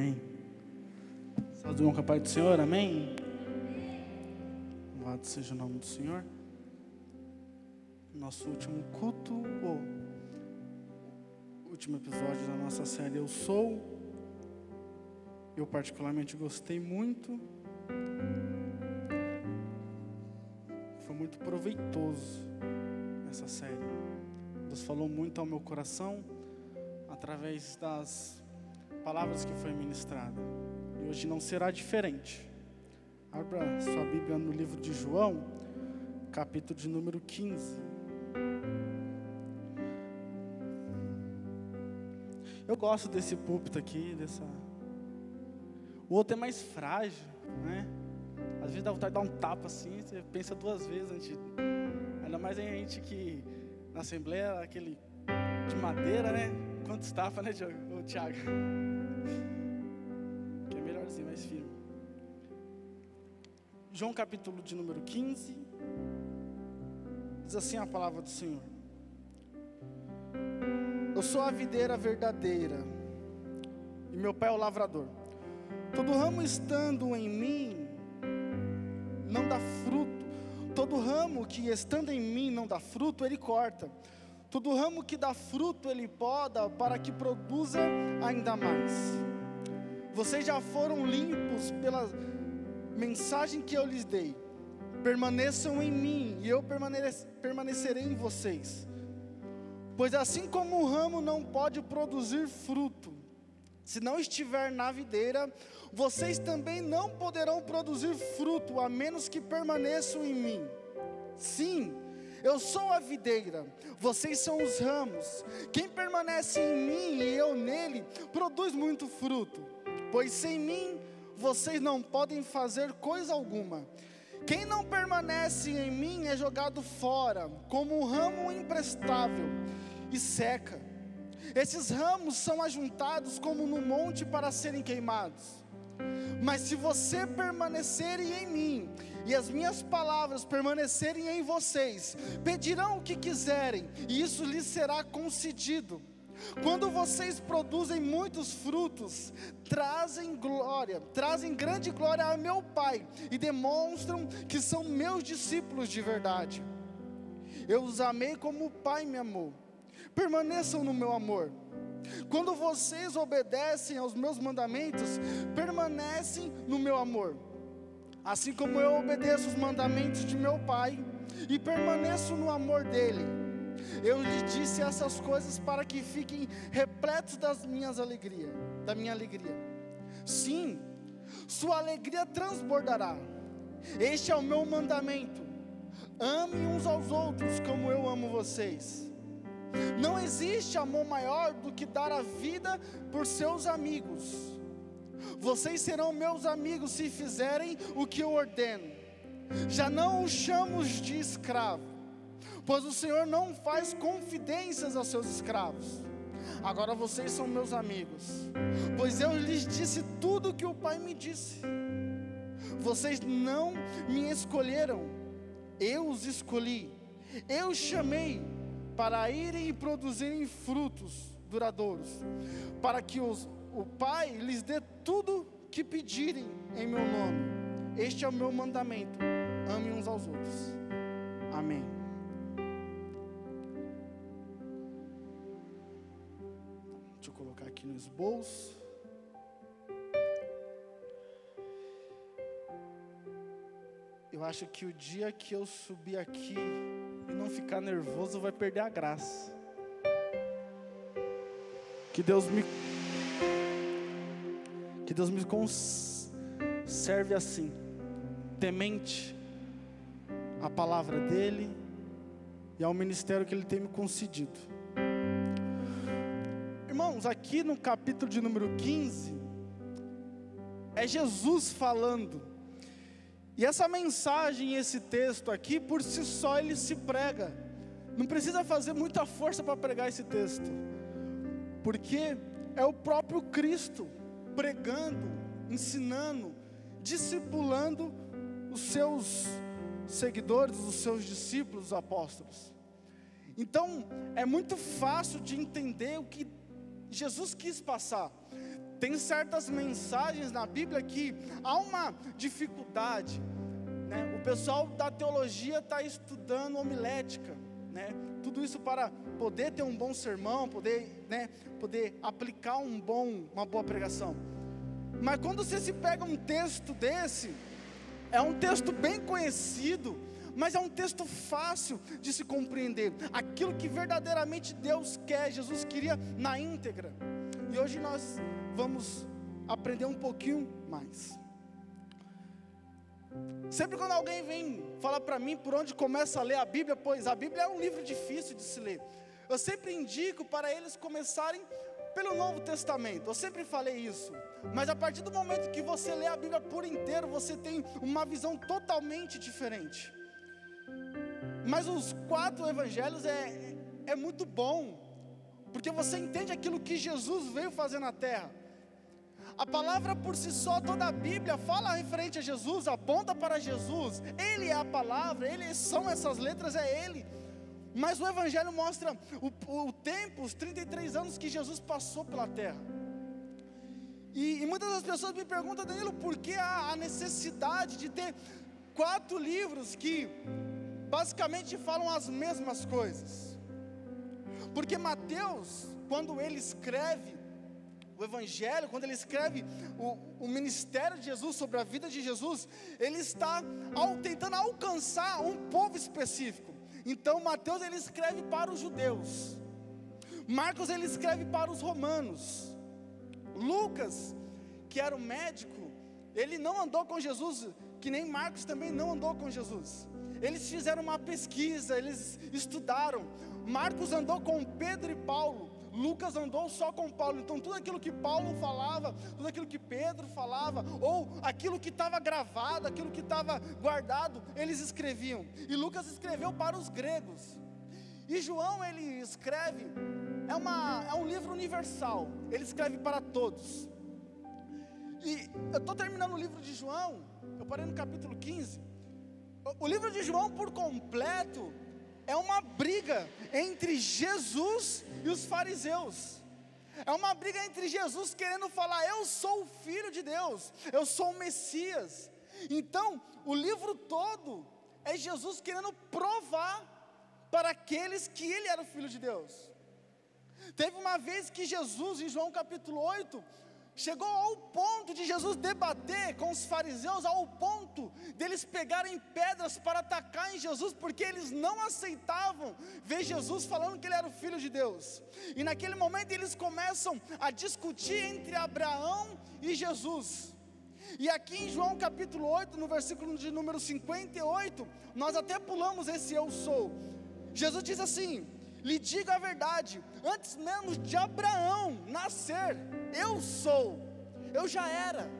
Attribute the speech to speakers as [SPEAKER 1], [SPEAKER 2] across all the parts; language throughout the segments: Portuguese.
[SPEAKER 1] Amém. Saúde com a paz do Senhor, amém? Louvado seja o nome do Senhor. Nosso último culto, ou último episódio da nossa série Eu Sou. Eu particularmente gostei muito. Foi muito proveitoso essa série. Deus falou muito ao meu coração através das palavras que foi ministrada. E hoje não será diferente. Abra sua Bíblia no livro de João, capítulo de número 15. Eu gosto desse púlpito aqui, dessa. O outro é mais frágil, né? Às vezes dá vontade de dar um tapa assim, você pensa duas vezes antes. Ainda mais a gente que na Assembleia, aquele de madeira, né? Quantos tapas, né, Tiago? Que é melhorzinho, mais firme. João capítulo de número 15. Diz assim a palavra do Senhor. Eu sou a videira verdadeira, e meu pai é o lavrador. Todo ramo estando em mim não dá fruto. Todo ramo que estando em mim não dá fruto, ele corta. Todo ramo que dá fruto, ele poda para que produza ainda mais. Vocês já foram limpos pela mensagem que eu lhes dei. Permaneçam em mim e eu permanecerei em vocês. Pois assim como o ramo não pode produzir fruto, se não estiver na videira, vocês também não poderão produzir fruto, a menos que permaneçam em mim. Sim, eu sou a videira, vocês são os ramos. Quem permanece em mim e eu nele, produz muito fruto, pois sem mim vocês não podem fazer coisa alguma. Quem não permanece em mim é jogado fora, como um ramo imprestável e seca. Esses ramos são ajuntados como no monte para serem queimados. Mas se você permanecerem em mim e as minhas palavras permanecerem em vocês, pedirão o que quiserem e isso lhes será concedido. Quando vocês produzem muitos frutos, trazem glória, trazem grande glória a meu Pai e demonstram que são meus discípulos de verdade. Eu os amei como o Pai me amou permaneçam no meu amor. Quando vocês obedecem aos meus mandamentos, permanecem no meu amor. Assim como eu obedeço os mandamentos de meu Pai e permaneço no amor dele. Eu lhe disse essas coisas para que fiquem repletos das minhas alegrias, da minha alegria. Sim, sua alegria transbordará. Este é o meu mandamento. Ame uns aos outros como eu amo vocês. Não existe amor maior do que dar a vida por seus amigos. Vocês serão meus amigos se fizerem o que eu ordeno. Já não os chamo de escravo, pois o Senhor não faz confidências aos seus escravos. Agora vocês são meus amigos, pois eu lhes disse tudo o que o Pai me disse. Vocês não me escolheram, eu os escolhi, eu os chamei para irem e produzirem frutos duradouros, para que os, o Pai lhes dê tudo que pedirem em meu nome. Este é o meu mandamento: ame uns aos outros. Amém. Deixa eu colocar aqui nos bolsos. Eu acho que o dia que eu subir aqui e não ficar nervoso vai perder a graça. Que Deus me que Deus me conserve assim, temente a palavra dele e ao ministério que ele tem me concedido. Irmãos, aqui no capítulo de número 15 é Jesus falando e essa mensagem, esse texto aqui, por si só ele se prega. Não precisa fazer muita força para pregar esse texto, porque é o próprio Cristo pregando, ensinando, discipulando os seus seguidores, os seus discípulos, os apóstolos. Então, é muito fácil de entender o que Jesus quis passar. Tem certas mensagens na Bíblia que há uma dificuldade. Né? O pessoal da teologia está estudando homilética. Né? Tudo isso para poder ter um bom sermão, poder, né, poder aplicar um bom, uma boa pregação. Mas quando você se pega um texto desse, é um texto bem conhecido, mas é um texto fácil de se compreender. Aquilo que verdadeiramente Deus quer, Jesus queria na íntegra. E hoje nós vamos aprender um pouquinho mais. Sempre quando alguém vem falar para mim por onde começa a ler a Bíblia, pois a Bíblia é um livro difícil de se ler. Eu sempre indico para eles começarem pelo Novo Testamento. Eu sempre falei isso. Mas a partir do momento que você lê a Bíblia por inteiro, você tem uma visão totalmente diferente. Mas os quatro evangelhos é, é muito bom, porque você entende aquilo que Jesus veio fazer na terra. A palavra por si só, toda a Bíblia fala referente a Jesus, aponta para Jesus. Ele é a palavra, ele são essas letras, é ele. Mas o Evangelho mostra o, o tempo, os 33 anos que Jesus passou pela terra. E, e muitas das pessoas me perguntam, Danilo, por que há a necessidade de ter quatro livros que basicamente falam as mesmas coisas? Porque Mateus, quando ele escreve o Evangelho, quando ele escreve o, o ministério de Jesus, sobre a vida de Jesus, ele está ao, tentando alcançar um povo específico. Então Mateus ele escreve para os judeus. Marcos ele escreve para os romanos. Lucas, que era o médico, ele não andou com Jesus, que nem Marcos também não andou com Jesus. Eles fizeram uma pesquisa, eles estudaram. Marcos andou com Pedro e Paulo. Lucas andou só com Paulo, então tudo aquilo que Paulo falava, tudo aquilo que Pedro falava, ou aquilo que estava gravado, aquilo que estava guardado, eles escreviam. E Lucas escreveu para os gregos. E João ele escreve, é, uma, é um livro universal, ele escreve para todos. E eu estou terminando o livro de João, eu parei no capítulo 15. O, o livro de João por completo é uma briga entre Jesus e os fariseus. É uma briga entre Jesus querendo falar: Eu sou o filho de Deus, eu sou o Messias. Então, o livro todo é Jesus querendo provar para aqueles que ele era o filho de Deus. Teve uma vez que Jesus, em João capítulo 8, Chegou ao ponto de Jesus debater com os fariseus, ao ponto deles pegarem pedras para atacar em Jesus, porque eles não aceitavam ver Jesus falando que ele era o filho de Deus. E naquele momento eles começam a discutir entre Abraão e Jesus. E aqui em João capítulo 8, no versículo de número 58, nós até pulamos esse eu sou. Jesus diz assim: lhe digo a verdade, antes mesmo de Abraão nascer, eu sou, eu já era.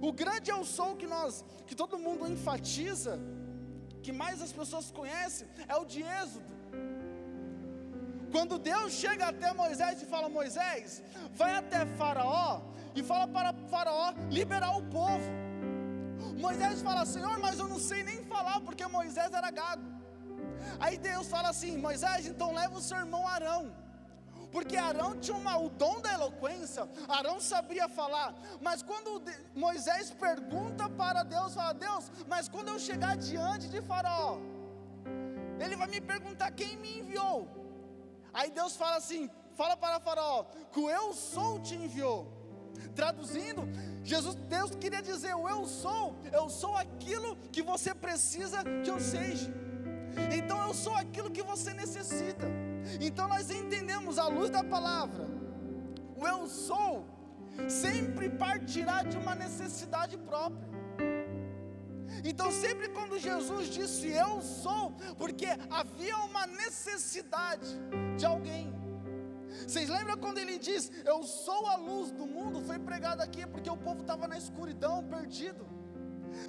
[SPEAKER 1] O grande eu sou que nós, que todo mundo enfatiza, que mais as pessoas conhecem, é o de Êxodo. Quando Deus chega até Moisés e fala: Moisés, vai até Faraó e fala para Faraó liberar o povo. Moisés fala: Senhor, mas eu não sei nem falar porque Moisés era gago. Aí Deus fala assim: Moisés, então leva o seu irmão Arão. Porque Arão tinha uma, o dom da eloquência, Arão sabia falar, mas quando Moisés pergunta para Deus, fala: Deus, mas quando eu chegar diante de Faraó, ele vai me perguntar quem me enviou. Aí Deus fala assim: fala para Faraó, que o eu sou te enviou. Traduzindo, Jesus, Deus queria dizer: o eu sou, eu sou aquilo que você precisa que eu seja. Então eu sou aquilo que você necessita. Então nós entendemos à luz da palavra. O eu sou sempre partirá de uma necessidade própria. Então, sempre quando Jesus disse eu sou, porque havia uma necessidade de alguém. Vocês lembram quando ele diz eu sou a luz do mundo? Foi pregado aqui porque o povo estava na escuridão, perdido.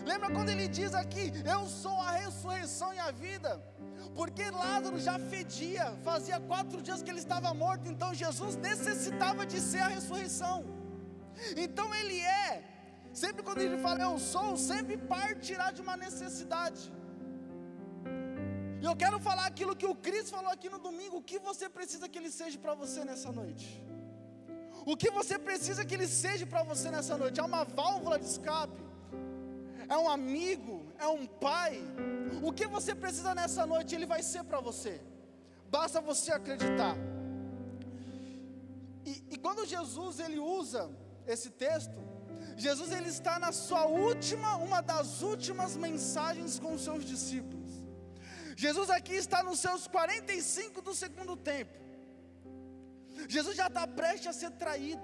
[SPEAKER 1] Lembra quando ele diz aqui: Eu sou a ressurreição e a vida? Porque Lázaro já fedia, fazia quatro dias que ele estava morto, então Jesus necessitava de ser a ressurreição. Então ele é, sempre quando ele fala eu sou, sempre partirá de uma necessidade. E eu quero falar aquilo que o Cris falou aqui no domingo, o que você precisa que ele seja para você nessa noite. O que você precisa que Ele seja para você nessa noite? É uma válvula de escape? É um amigo? É um pai? O que você precisa nessa noite? Ele vai ser para você. Basta você acreditar. E, e quando Jesus ele usa esse texto, Jesus ele está na sua última, uma das últimas mensagens com os seus discípulos. Jesus aqui está nos seus 45 do segundo tempo. Jesus já está prestes a ser traído.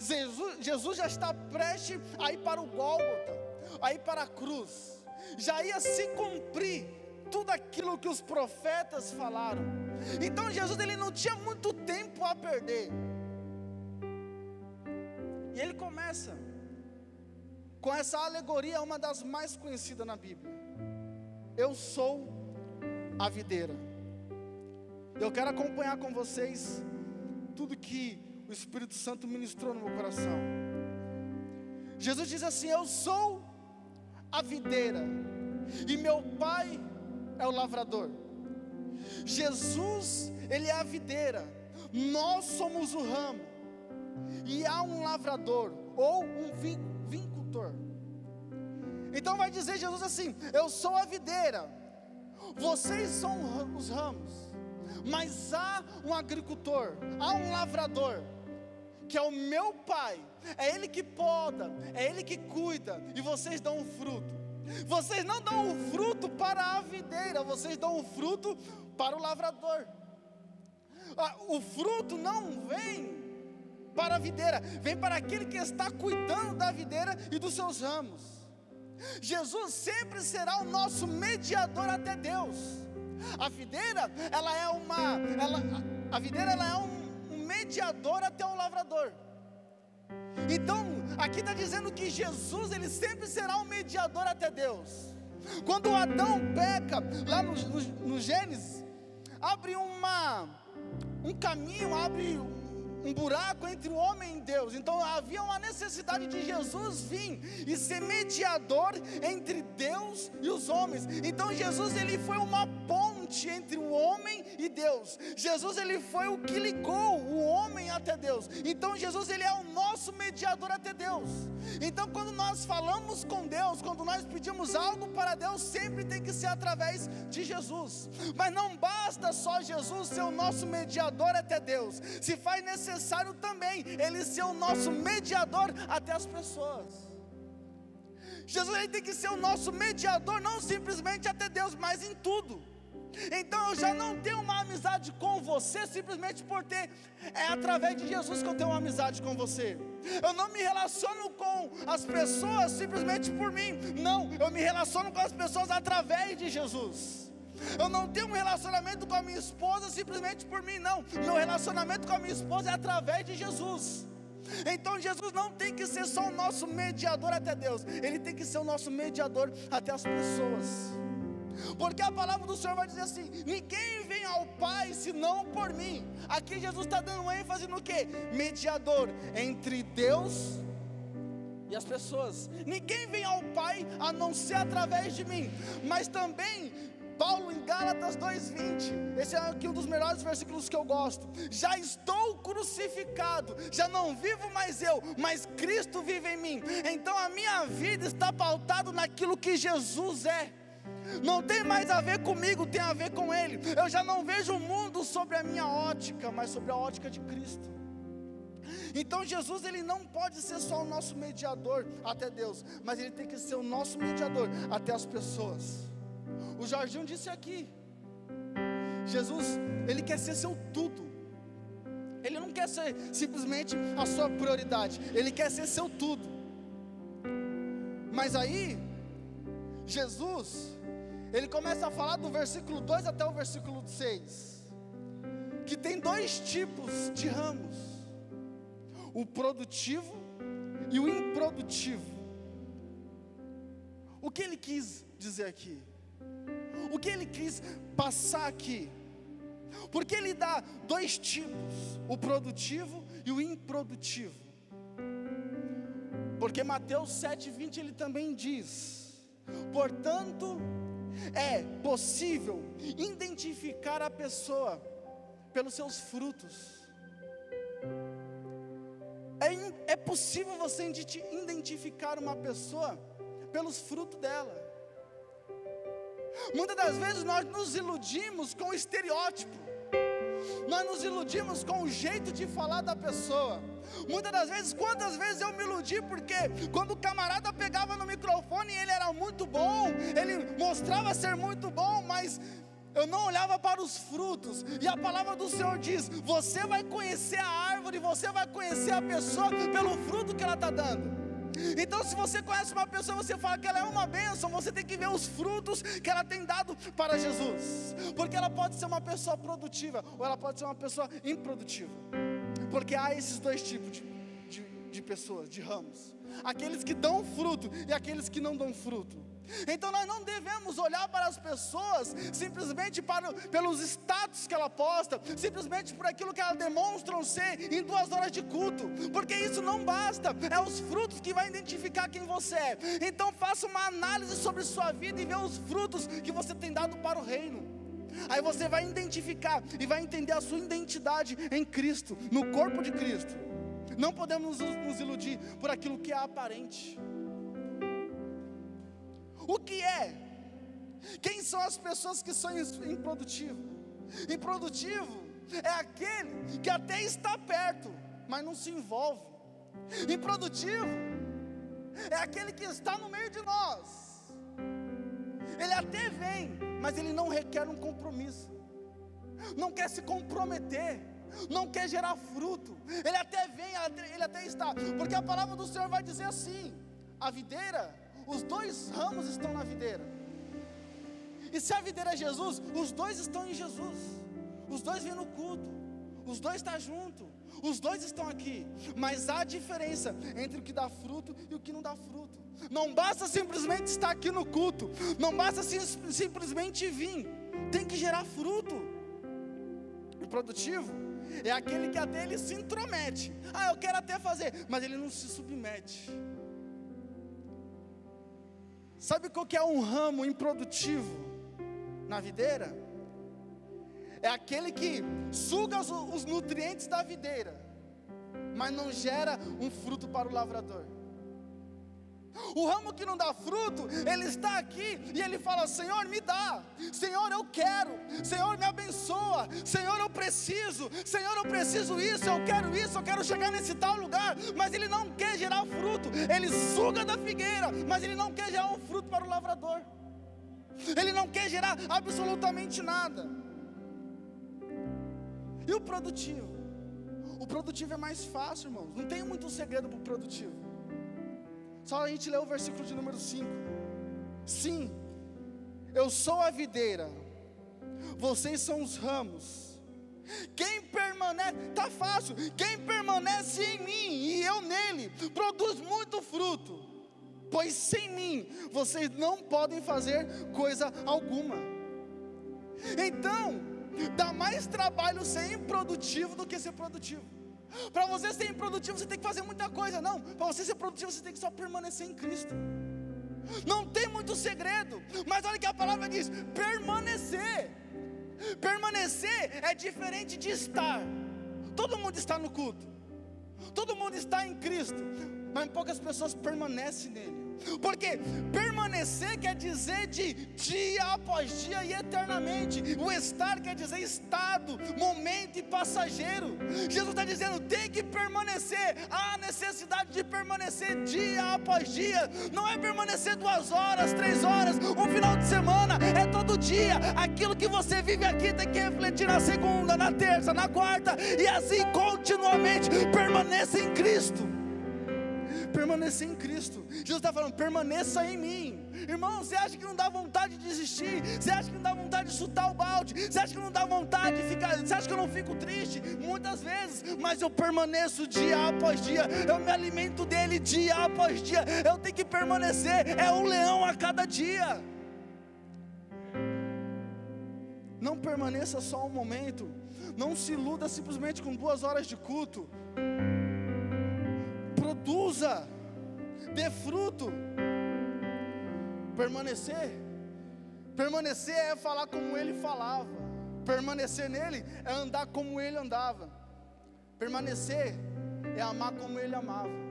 [SPEAKER 1] Jesus, Jesus já está prestes a ir para o Gólgota, a ir para a cruz. Já ia se cumprir tudo aquilo que os profetas falaram. Então Jesus ele não tinha muito tempo a perder. E ele começa com essa alegoria, uma das mais conhecidas na Bíblia. Eu sou a videira. Eu quero acompanhar com vocês tudo que o Espírito Santo ministrou no meu coração. Jesus diz assim: Eu sou a videira, e meu pai é o lavrador. Jesus, ele é a videira, nós somos o ramo. E há um lavrador ou um vincultor. Então vai dizer Jesus assim: Eu sou a videira, vocês são os ramos, mas há um agricultor, há um lavrador, que é o meu pai, é ele que poda, é ele que cuida, e vocês dão o fruto. Vocês não dão o fruto para a videira, vocês dão o fruto para o lavrador. Ah, o fruto não vem para a videira, vem para aquele que está cuidando da videira e dos seus ramos. Jesus sempre será o nosso mediador até Deus. A videira, ela é uma, ela, a videira ela é um, um mediador até o lavrador. Então, aqui está dizendo que Jesus, ele sempre será um mediador até Deus. Quando Adão peca, lá no, no, no Gênesis, abre uma, um caminho, abre um buraco entre o homem e Deus. Então havia uma necessidade de Jesus vir e ser mediador entre Deus e os homens. Então Jesus ele foi uma ponte entre o homem e Deus. Jesus ele foi o que ligou o homem até Deus. Então Jesus ele é o nosso mediador até Deus. Então quando nós falamos com Deus, quando nós pedimos algo para Deus, sempre tem que ser através de Jesus. Mas não basta só Jesus ser o nosso mediador até Deus. Se faz necessário também ele ser o nosso mediador até as pessoas. Jesus ele tem que ser o nosso mediador, não simplesmente até Deus, mas em tudo. Então eu já não tenho uma amizade com você simplesmente por ter, é através de Jesus que eu tenho uma amizade com você. Eu não me relaciono com as pessoas simplesmente por mim, não, eu me relaciono com as pessoas através de Jesus. Eu não tenho um relacionamento com a minha esposa simplesmente por mim, não. Meu relacionamento com a minha esposa é através de Jesus. Então Jesus não tem que ser só o nosso mediador até Deus, ele tem que ser o nosso mediador até as pessoas. Porque a palavra do Senhor vai dizer assim: ninguém vem ao Pai senão por mim. Aqui Jesus está dando ênfase no que? Mediador entre Deus e as pessoas. Ninguém vem ao Pai a não ser através de mim. Mas também Paulo em Gálatas 2:20. Esse é aqui um dos melhores versículos que eu gosto. Já estou crucificado, já não vivo mais eu, mas Cristo vive em mim. Então a minha vida está pautada naquilo que Jesus é. Não tem mais a ver comigo, tem a ver com Ele. Eu já não vejo o mundo sobre a minha ótica, mas sobre a ótica de Cristo. Então Jesus ele não pode ser só o nosso mediador até Deus, mas ele tem que ser o nosso mediador até as pessoas. O Jorginho disse aqui: Jesus, Ele quer ser seu tudo. Ele não quer ser simplesmente a sua prioridade, Ele quer ser seu tudo. Mas aí, Jesus, Ele começa a falar do versículo 2 até o versículo 6, que tem dois tipos de ramos: o produtivo e o improdutivo. O que ele quis dizer aqui? O que ele quis passar aqui? Porque ele dá dois tipos: o produtivo e o improdutivo. Porque Mateus 7,20 ele também diz: portanto, é possível identificar a pessoa pelos seus frutos. possível você identificar uma pessoa pelos frutos dela. Muitas das vezes nós nos iludimos com o estereótipo, nós nos iludimos com o jeito de falar da pessoa. Muitas das vezes, quantas vezes eu me iludi, porque quando o camarada pegava no microfone, ele era muito bom, ele mostrava ser muito bom, mas eu não olhava para os frutos, e a palavra do Senhor diz: você vai conhecer a árvore, você vai conhecer a pessoa pelo fruto que ela está dando. Então, se você conhece uma pessoa, você fala que ela é uma bênção, você tem que ver os frutos que ela tem dado para Jesus, porque ela pode ser uma pessoa produtiva, ou ela pode ser uma pessoa improdutiva, porque há esses dois tipos de, de, de pessoas, de ramos: aqueles que dão fruto e aqueles que não dão fruto. Então nós não devemos olhar para as pessoas simplesmente para, pelos status que ela posta, simplesmente por aquilo que ela demonstram ser em duas horas de culto, porque isso não basta, é os frutos que vai identificar quem você é. Então faça uma análise sobre sua vida e vê os frutos que você tem dado para o reino. Aí você vai identificar e vai entender a sua identidade em Cristo, no corpo de Cristo. Não podemos nos iludir por aquilo que é aparente. O que é? Quem são as pessoas que são improdutivas? Improdutivo é aquele que até está perto, mas não se envolve. Improdutivo é aquele que está no meio de nós. Ele até vem, mas ele não requer um compromisso. Não quer se comprometer, não quer gerar fruto. Ele até vem, ele até está, porque a palavra do Senhor vai dizer assim: a videira os dois ramos estão na videira. E se a videira é Jesus, os dois estão em Jesus. Os dois vêm no culto. Os dois estão juntos. Os dois estão aqui. Mas há diferença entre o que dá fruto e o que não dá fruto. Não basta simplesmente estar aqui no culto. Não basta sim, simplesmente vir. Tem que gerar fruto. O produtivo é aquele que até ele se intromete. Ah, eu quero até fazer, mas ele não se submete. Sabe qual que é um ramo improdutivo na videira? É aquele que suga os, os nutrientes da videira, mas não gera um fruto para o lavrador. O ramo que não dá fruto, ele está aqui e ele fala: Senhor, me dá, Senhor, eu quero, Senhor, me abençoa, Senhor, eu preciso, Senhor, eu preciso isso, eu quero isso, eu quero chegar nesse tal lugar, mas ele não quer gerar fruto, ele suga da figueira, mas ele não quer gerar um fruto para o lavrador, ele não quer gerar absolutamente nada. E o produtivo? O produtivo é mais fácil, irmãos, não tem muito segredo para o produtivo. Só a gente lê o versículo de número 5. Sim, eu sou a videira, vocês são os ramos. Quem permanece, tá fácil. Quem permanece em mim e eu nele, produz muito fruto. Pois sem mim vocês não podem fazer coisa alguma. Então, dá mais trabalho ser improdutivo do que ser produtivo. Para você ser produtivo, você tem que fazer muita coisa. Não, para você ser produtivo, você tem que só permanecer em Cristo. Não tem muito segredo, mas olha que a palavra diz: permanecer. Permanecer é diferente de estar. Todo mundo está no culto, todo mundo está em Cristo, mas poucas pessoas permanecem nele. Porque permanecer quer dizer de dia após dia e eternamente. O estar quer dizer estado, momento e passageiro. Jesus está dizendo: tem que permanecer. Há necessidade de permanecer dia após dia. Não é permanecer duas horas, três horas, um final de semana. É todo dia. Aquilo que você vive aqui tem que refletir na segunda, na terça, na quarta e assim continuamente. Permaneça em Cristo permanecer em Cristo. Jesus está falando, permaneça em mim. Irmão, você acha que não dá vontade de desistir? Você acha que não dá vontade de chutar o balde? Você acha que não dá vontade de ficar? Você acha que eu não fico triste? Muitas vezes, mas eu permaneço dia após dia. Eu me alimento dele dia após dia. Eu tenho que permanecer. É um leão a cada dia. Não permaneça só um momento. Não se iluda simplesmente com duas horas de culto produza, dê fruto. Permanecer, permanecer é falar como ele falava, permanecer nele é andar como ele andava, permanecer é amar como ele amava.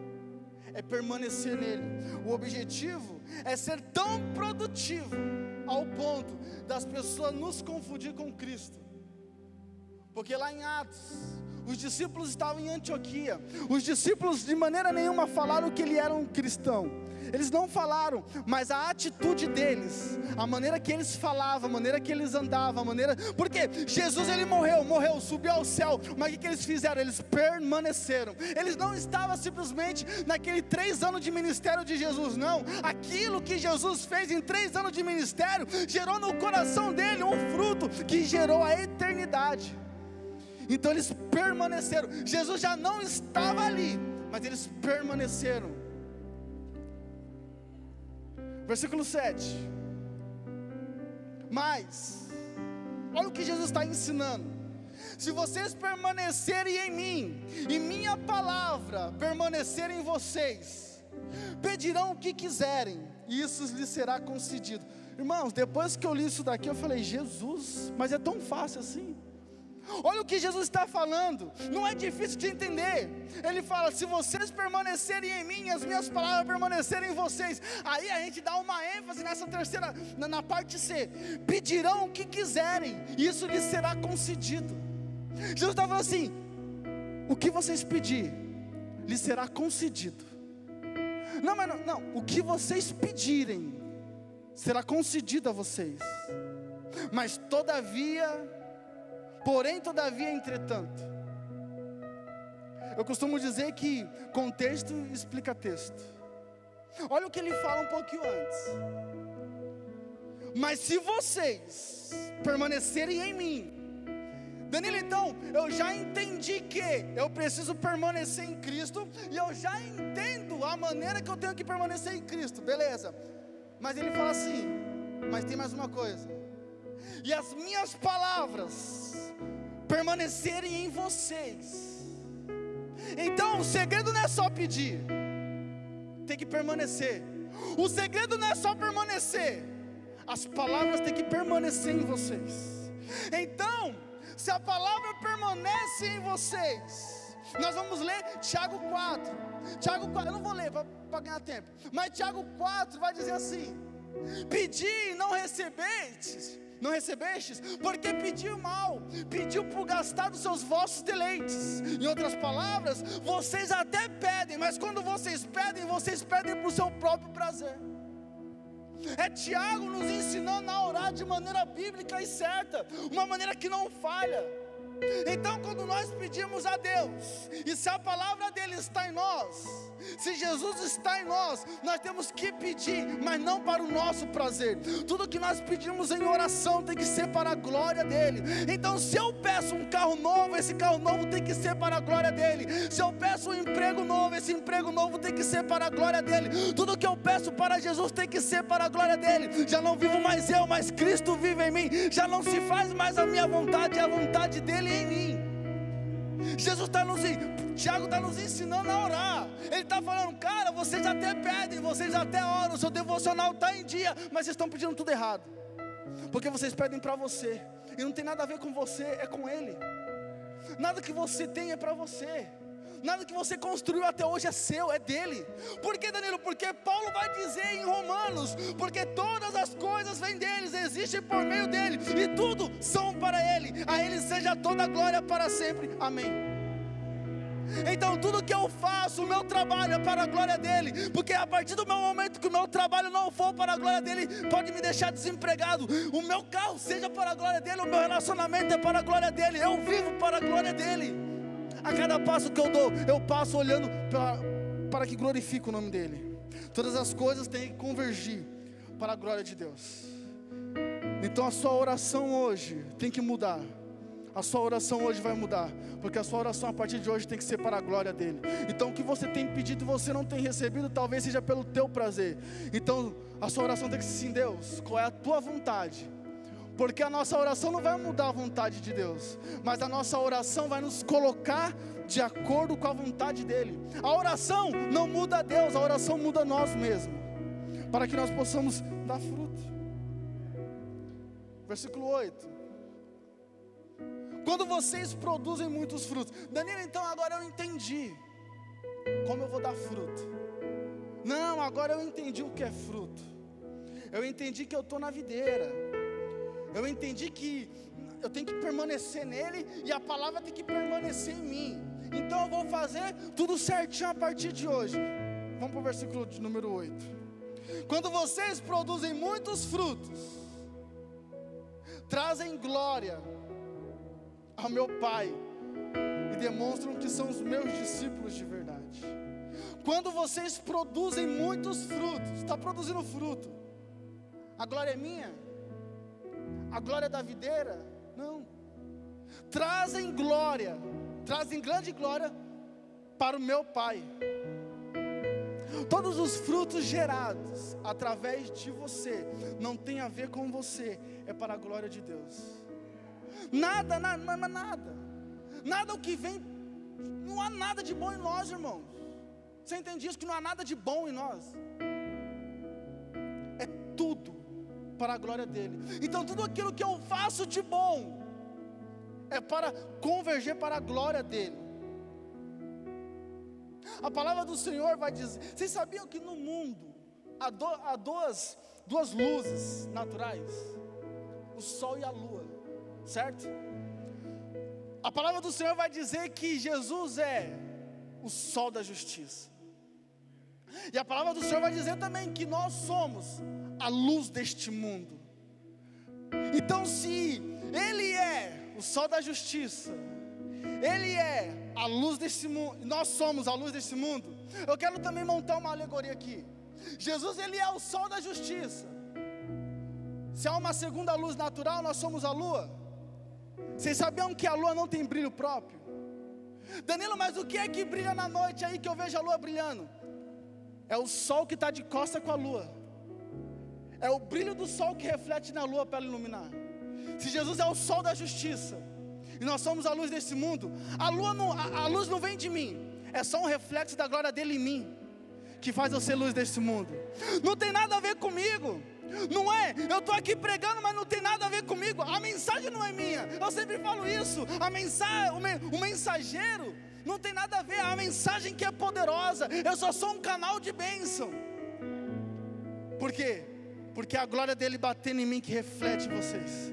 [SPEAKER 1] é permanecer nele. O objetivo é ser tão produtivo ao ponto das pessoas nos confundir com Cristo. Porque lá em Atos, os discípulos estavam em Antioquia. Os discípulos de maneira nenhuma falaram que ele era um cristão. Eles não falaram, mas a atitude deles, a maneira que eles falavam, a maneira que eles andavam, a maneira. Porque Jesus ele morreu, morreu, subiu ao céu. Mas o que, eles fizeram? Eles permaneceram. Eles não estavam simplesmente naquele três anos de ministério de Jesus, não. Aquilo que Jesus fez em três anos de ministério gerou no coração dele um fruto que gerou a eternidade. Então eles permaneceram. Jesus já não estava ali, mas eles permaneceram. Versículo 7. Mas, olha o que Jesus está ensinando. Se vocês permanecerem em mim, e minha palavra permanecer em vocês, pedirão o que quiserem, e isso lhes será concedido. Irmãos, depois que eu li isso daqui, eu falei: Jesus, mas é tão fácil assim. Olha o que Jesus está falando, não é difícil de entender. Ele fala: se vocês permanecerem em mim, as minhas palavras permanecerem em vocês. Aí a gente dá uma ênfase nessa terceira, na, na parte C: pedirão o que quiserem, e isso lhes será concedido. Jesus está falando assim: o que vocês pedir, lhes será concedido. Não, mas não, não, o que vocês pedirem, será concedido a vocês. Mas todavia, Porém, todavia, entretanto, eu costumo dizer que contexto explica texto. Olha o que ele fala um pouquinho antes. Mas se vocês permanecerem em mim, Danilo, então, eu já entendi que eu preciso permanecer em Cristo, e eu já entendo a maneira que eu tenho que permanecer em Cristo, beleza. Mas ele fala assim: mas tem mais uma coisa, e as minhas palavras permanecerem em vocês. Então, o segredo não é só pedir, tem que permanecer. O segredo não é só permanecer, as palavras têm que permanecer em vocês. Então, se a palavra permanece em vocês, nós vamos ler Tiago 4. Tiago 4, eu não vou ler para ganhar tempo, mas Tiago 4 vai dizer assim: Pedi e não recebestes, não recebestes? Porque pediu mal, pediu por gastar dos seus vossos deleites. Em outras palavras, vocês até pedem, mas quando vocês pedem, vocês pedem para o seu próprio prazer. É Tiago nos ensinando a orar de maneira bíblica e certa, uma maneira que não falha. Então, quando nós pedimos a Deus, e se a palavra dele está em nós, se Jesus está em nós, nós temos que pedir, mas não para o nosso prazer. Tudo que nós pedimos em oração tem que ser para a glória dele. Então, se eu peço um carro novo, esse carro novo tem que ser para a glória dele. Se eu peço um emprego novo, esse emprego novo tem que ser para a glória dele. Tudo que eu peço para Jesus tem que ser para a glória dele. Já não vivo mais eu, mas Cristo vive em mim. Já não se faz mais a minha vontade, é a vontade dele em mim. Jesus está nos, Tiago está nos ensinando a orar. Ele está falando, cara, vocês até pedem, vocês até oram, o seu devocional está em dia, mas vocês estão pedindo tudo errado. Porque vocês pedem para você, e não tem nada a ver com você, é com Ele. Nada que você tem é para você. Nada que você construiu até hoje é seu, é dele. Por que, Danilo? Porque Paulo vai dizer em Romanos: porque todas as coisas vêm deles, existem por meio dele, e tudo são para ele. A ele seja toda a glória para sempre. Amém. Então tudo que eu faço, o meu trabalho é para a glória dele, porque a partir do meu momento que o meu trabalho não for para a glória dele, pode me deixar desempregado. O meu carro seja para a glória dele, o meu relacionamento é para a glória dele, eu vivo para a glória dele. A cada passo que eu dou, eu passo olhando para, para que glorifique o nome dEle. Todas as coisas têm que convergir para a glória de Deus. Então a sua oração hoje tem que mudar. A sua oração hoje vai mudar, porque a sua oração a partir de hoje tem que ser para a glória dele. Então o que você tem pedido e você não tem recebido, talvez seja pelo teu prazer. Então a sua oração tem que ser assim, Deus, qual é a tua vontade? porque a nossa oração não vai mudar a vontade de Deus, mas a nossa oração vai nos colocar de acordo com a vontade dEle. A oração não muda Deus, a oração muda nós mesmos, para que nós possamos dar fruto. Versículo 8. Quando vocês produzem muitos frutos, Danilo, então agora eu entendi como eu vou dar fruto. Não, agora eu entendi o que é fruto. Eu entendi que eu estou na videira. Eu entendi que eu tenho que permanecer nele e a palavra tem que permanecer em mim. Então eu vou fazer tudo certinho a partir de hoje. Vamos para o versículo de número 8. Quando vocês produzem muitos frutos, trazem glória ao meu Pai e demonstram que são os meus discípulos de verdade. Quando vocês produzem muitos frutos, está produzindo fruto, a glória é minha? A glória é da videira? Não. Trazem glória, trazem grande glória para o meu Pai. Todos os frutos gerados através de você não tem a ver com você, é para a glória de Deus. Nada, nada, nada, nada o que vem, não há nada de bom em nós, irmãos. Você entende isso? Que não há nada de bom em nós. É tudo para a glória dele. Então tudo aquilo que eu faço de bom é para converger para a glória dele. A palavra do Senhor vai dizer. Vocês sabiam que no mundo há, do, há duas, duas luzes naturais? O sol e a lua, certo? A palavra do Senhor vai dizer que Jesus é o sol da justiça. E a palavra do Senhor vai dizer também que nós somos a luz deste mundo. Então, se Ele é o sol da justiça, Ele é a luz deste mundo, nós somos a luz deste mundo. Eu quero também montar uma alegoria aqui. Jesus, Ele é o sol da justiça. Se há uma segunda luz natural, nós somos a lua. Vocês sabiam que a lua não tem brilho próprio? Danilo, mas o que é que brilha na noite aí que eu vejo a lua brilhando? É o sol que está de costa com a lua. É o brilho do sol que reflete na lua para iluminar. Se Jesus é o sol da justiça, e nós somos a luz desse mundo, a, lua não, a, a luz não vem de mim, é só um reflexo da glória dele em mim, que faz eu ser luz desse mundo. Não tem nada a ver comigo. Não é, eu estou aqui pregando, mas não tem nada a ver comigo. A mensagem não é minha. Eu sempre falo isso. A mensagem, o mensageiro não tem nada a ver, a mensagem que é poderosa, eu só sou um canal de bênção. Por quê? Porque a glória dele batendo em mim que reflete vocês.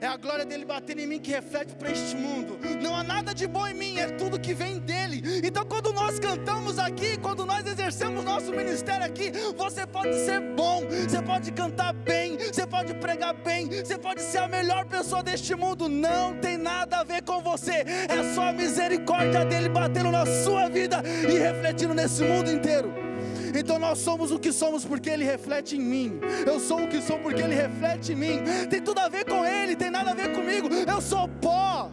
[SPEAKER 1] É a glória dele batendo em mim que reflete para este mundo. Não há nada de bom em mim, é tudo que vem dele. Então, quando nós cantamos aqui, quando nós exercemos nosso ministério aqui, você pode ser bom, você pode cantar bem, você pode pregar bem, você pode ser a melhor pessoa deste mundo. Não tem nada a ver com você, é só a misericórdia dele batendo na sua vida e refletindo nesse mundo inteiro. Então nós somos o que somos porque Ele reflete em mim. Eu sou o que sou porque Ele reflete em mim. Tem tudo a ver com Ele, tem nada a ver comigo. Eu sou pó.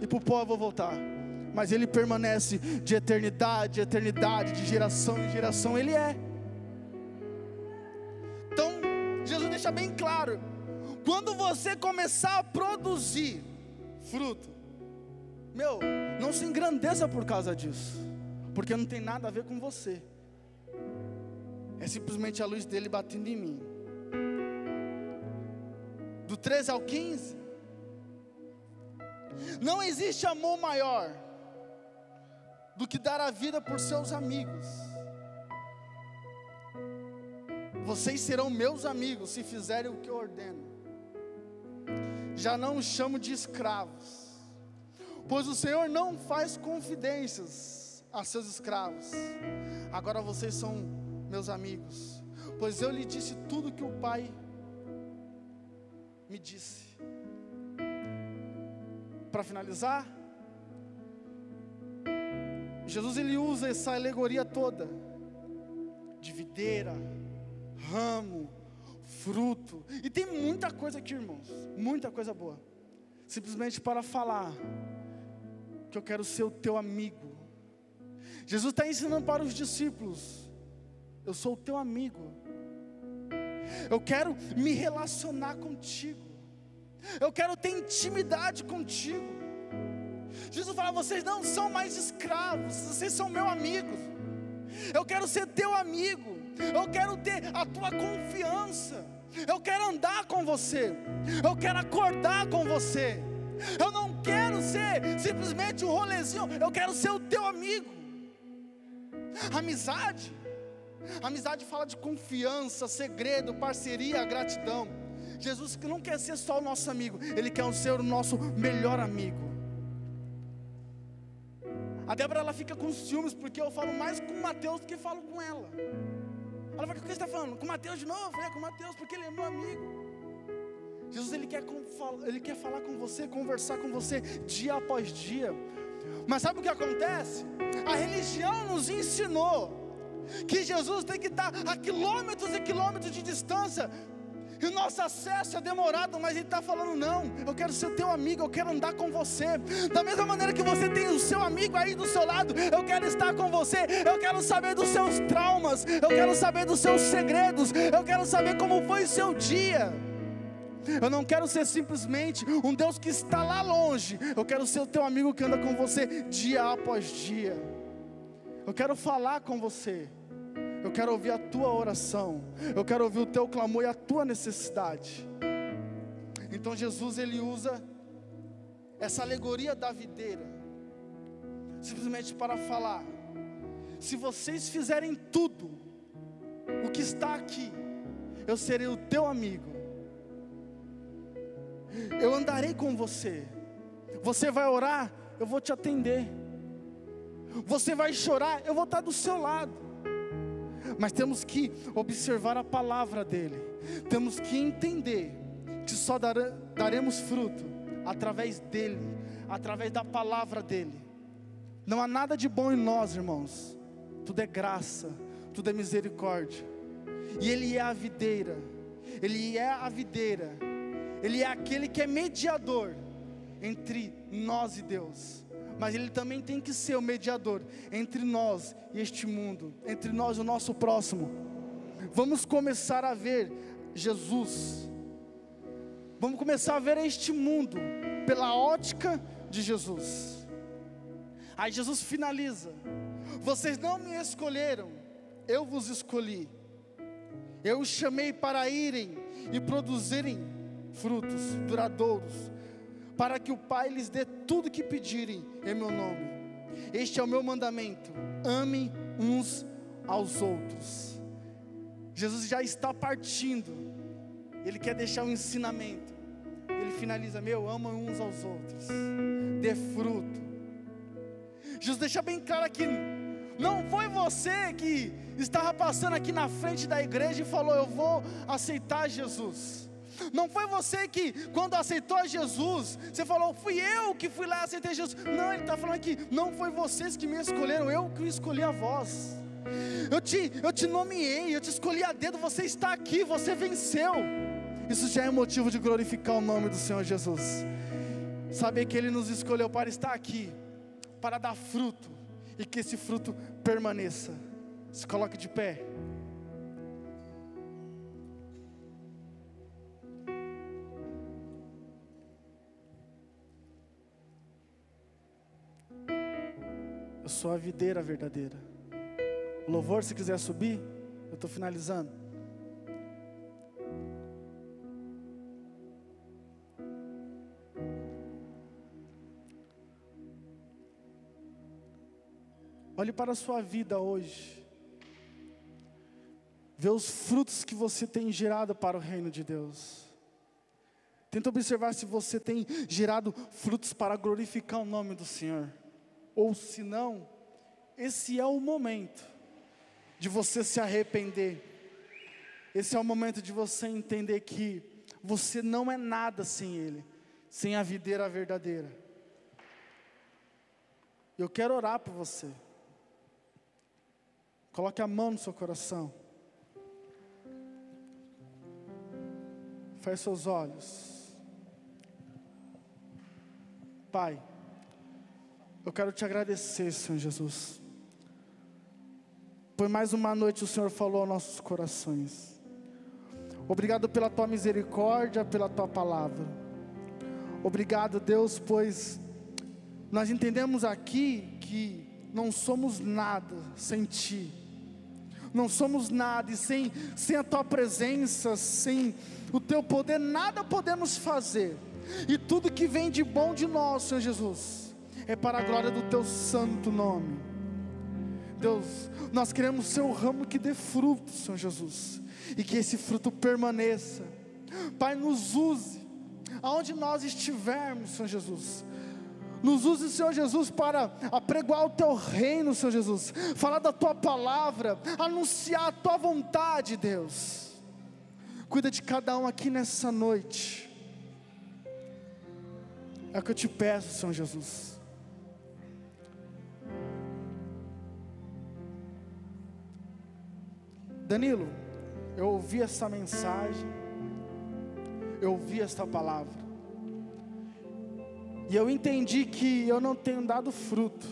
[SPEAKER 1] E para o pó eu vou voltar. Mas Ele permanece de eternidade, de eternidade, de geração em geração. Ele é. Então, Jesus deixa bem claro: quando você começar a produzir fruto, meu, não se engrandeça por causa disso, porque não tem nada a ver com você é simplesmente a luz dele batendo em mim. Do 13 ao 15, não existe amor maior do que dar a vida por seus amigos. Vocês serão meus amigos se fizerem o que eu ordeno. Já não os chamo de escravos, pois o Senhor não faz confidências a seus escravos. Agora vocês são meus amigos, pois eu lhe disse tudo que o Pai me disse. Para finalizar, Jesus ele usa essa alegoria toda de videira, ramo, fruto, e tem muita coisa aqui, irmãos, muita coisa boa. Simplesmente para falar que eu quero ser o teu amigo. Jesus está ensinando para os discípulos eu sou o teu amigo. Eu quero me relacionar contigo. Eu quero ter intimidade contigo. Jesus fala: vocês não são mais escravos, vocês são meus amigos. Eu quero ser teu amigo. Eu quero ter a tua confiança. Eu quero andar com você. Eu quero acordar com você. Eu não quero ser simplesmente um rolezinho. Eu quero ser o teu amigo. Amizade Amizade fala de confiança, segredo, parceria, gratidão. Jesus não quer ser só o nosso amigo, Ele quer ser o nosso melhor amigo. A Débora ela fica com ciúmes porque eu falo mais com Mateus do que falo com ela. Ela fala, o que você está falando? Com Mateus de novo? É, com Mateus, porque ele é meu amigo. Jesus ele quer, ele quer falar com você, conversar com você dia após dia. Mas sabe o que acontece? A religião nos ensinou que Jesus tem que estar a quilômetros e quilômetros de distância e o nosso acesso é demorado, mas Ele está falando: não, eu quero ser teu amigo, eu quero andar com você. Da mesma maneira que você tem o seu amigo aí do seu lado, eu quero estar com você, eu quero saber dos seus traumas, eu quero saber dos seus segredos, eu quero saber como foi o seu dia. Eu não quero ser simplesmente um Deus que está lá longe, eu quero ser o teu amigo que anda com você dia após dia. Eu quero falar com você. Eu quero ouvir a tua oração. Eu quero ouvir o teu clamor e a tua necessidade. Então Jesus ele usa essa alegoria da videira simplesmente para falar: se vocês fizerem tudo o que está aqui, eu serei o teu amigo. Eu andarei com você. Você vai orar, eu vou te atender. Você vai chorar, eu vou estar do seu lado. Mas temos que observar a palavra dele, temos que entender que só daremos fruto através dele, através da palavra dele. Não há nada de bom em nós, irmãos, tudo é graça, tudo é misericórdia, e ele é a videira, ele é a videira, ele é aquele que é mediador entre nós e Deus mas ele também tem que ser o mediador entre nós e este mundo, entre nós e o nosso próximo. Vamos começar a ver Jesus, vamos começar a ver este mundo pela ótica de Jesus. Aí Jesus finaliza: Vocês não me escolheram, eu vos escolhi. Eu os chamei para irem e produzirem frutos duradouros para que o Pai lhes dê tudo que pedirem em meu nome. Este é o meu mandamento: amem uns aos outros. Jesus já está partindo, ele quer deixar um ensinamento. Ele finaliza: Meu, ama uns aos outros, dê fruto. Jesus deixa bem claro aqui: não foi você que estava passando aqui na frente da igreja e falou: Eu vou aceitar Jesus. Não foi você que, quando aceitou Jesus, você falou, fui eu que fui lá aceitei Jesus. Não, ele está falando aqui, não foi vocês que me escolheram, eu que escolhi a vós. Eu te, eu te nomeei, eu te escolhi a dedo, você está aqui, você venceu. Isso já é motivo de glorificar o nome do Senhor Jesus. Saber que Ele nos escolheu para estar aqui, para dar fruto, e que esse fruto permaneça. Se coloque de pé. Sou a videira verdadeira. louvor, se quiser subir, eu estou finalizando. Olhe para a sua vida hoje. Vê os frutos que você tem gerado para o reino de Deus. Tenta observar se você tem gerado frutos para glorificar o nome do Senhor ou se não, esse é o momento de você se arrepender. Esse é o momento de você entender que você não é nada sem Ele, sem a videira verdadeira. Eu quero orar por você. Coloque a mão no seu coração. Feche seus olhos. Pai. Eu quero te agradecer, Senhor Jesus. Por mais uma noite o Senhor falou aos nossos corações. Obrigado pela tua misericórdia, pela tua palavra. Obrigado, Deus, pois nós entendemos aqui que não somos nada sem ti. Não somos nada e sem, sem a tua presença, sem o teu poder, nada podemos fazer. E tudo que vem de bom de nós, Senhor Jesus, é para a glória do teu santo nome. Deus, nós queremos ser o ramo que dê fruto, Senhor Jesus, e que esse fruto permaneça. Pai, nos use, aonde nós estivermos, Senhor Jesus. Nos use, Senhor Jesus, para apregoar o teu reino, Senhor Jesus, falar da tua palavra, anunciar a tua vontade, Deus. Cuida de cada um aqui nessa noite. É o que eu te peço, Senhor Jesus. Danilo, eu ouvi essa mensagem, eu ouvi esta palavra, e eu entendi que eu não tenho dado fruto,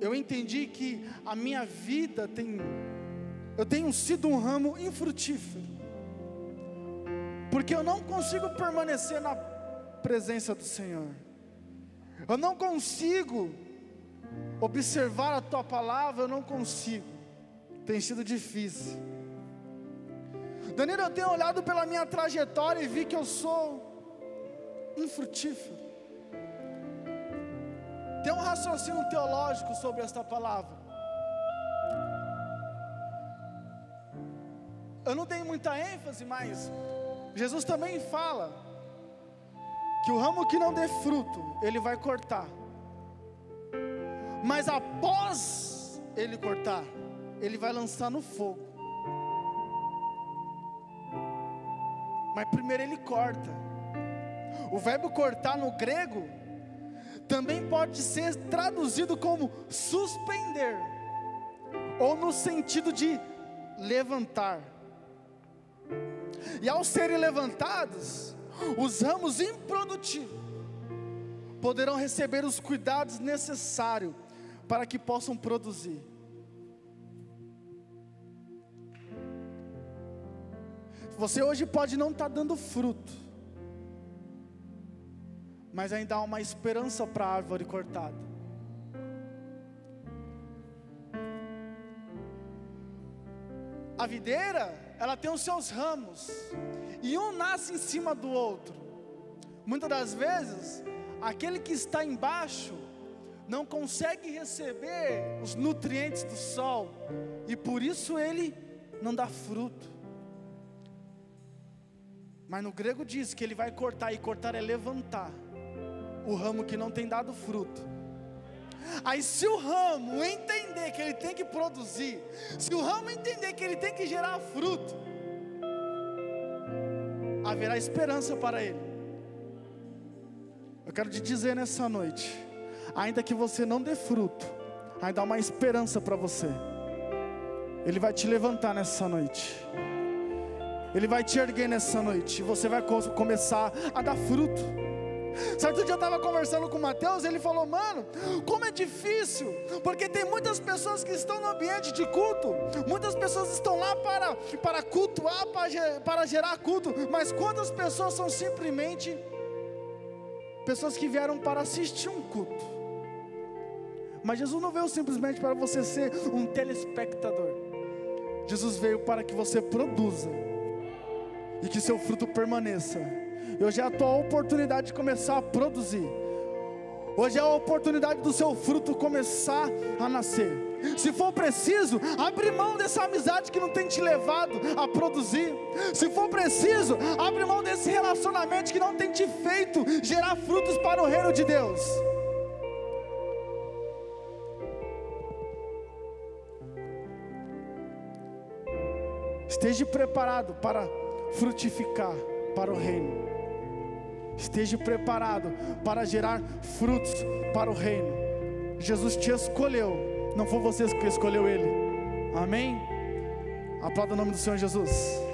[SPEAKER 1] eu entendi que a minha vida tem, eu tenho sido um ramo infrutífero, porque eu não consigo permanecer na presença do Senhor, eu não consigo observar a tua palavra, eu não consigo tem sido difícil. Danilo, eu tenho olhado pela minha trajetória e vi que eu sou infrutífero. Tem um raciocínio teológico sobre esta palavra. Eu não tenho muita ênfase, mas Jesus também fala que o ramo que não dê fruto, ele vai cortar. Mas após ele cortar, ele vai lançar no fogo. Mas primeiro ele corta. O verbo cortar no grego também pode ser traduzido como suspender, ou no sentido de levantar. E ao serem levantados, os ramos improdutivos poderão receber os cuidados necessários para que possam produzir. Você hoje pode não estar tá dando fruto, mas ainda há uma esperança para a árvore cortada. A videira, ela tem os seus ramos, e um nasce em cima do outro. Muitas das vezes, aquele que está embaixo não consegue receber os nutrientes do sol, e por isso ele não dá fruto. Mas no grego diz que ele vai cortar, e cortar é levantar o ramo que não tem dado fruto. Aí, se o ramo entender que ele tem que produzir, se o ramo entender que ele tem que gerar fruto, haverá esperança para ele. Eu quero te dizer nessa noite, ainda que você não dê fruto, ainda há uma esperança para você. Ele vai te levantar nessa noite. Ele vai te erguer nessa noite. E você vai começar a dar fruto. Certo dia eu estava conversando com o Mateus, ele falou, mano, como é difícil, porque tem muitas pessoas que estão no ambiente de culto, muitas pessoas estão lá para, para cultuar, para, para gerar culto, mas quantas pessoas são simplesmente pessoas que vieram para assistir um culto? Mas Jesus não veio simplesmente para você ser um telespectador, Jesus veio para que você produza e que seu fruto permaneça. Hoje é a tua oportunidade de começar a produzir. Hoje é a oportunidade do seu fruto começar a nascer. Se for preciso, abre mão dessa amizade que não tem te levado a produzir. Se for preciso, abre mão desse relacionamento que não tem te feito gerar frutos para o reino de Deus. Esteja preparado para frutificar para o reino. Esteja preparado para gerar frutos para o reino. Jesus te escolheu, não foi você que escolheu ele. Amém? Aplauda o nome do Senhor Jesus.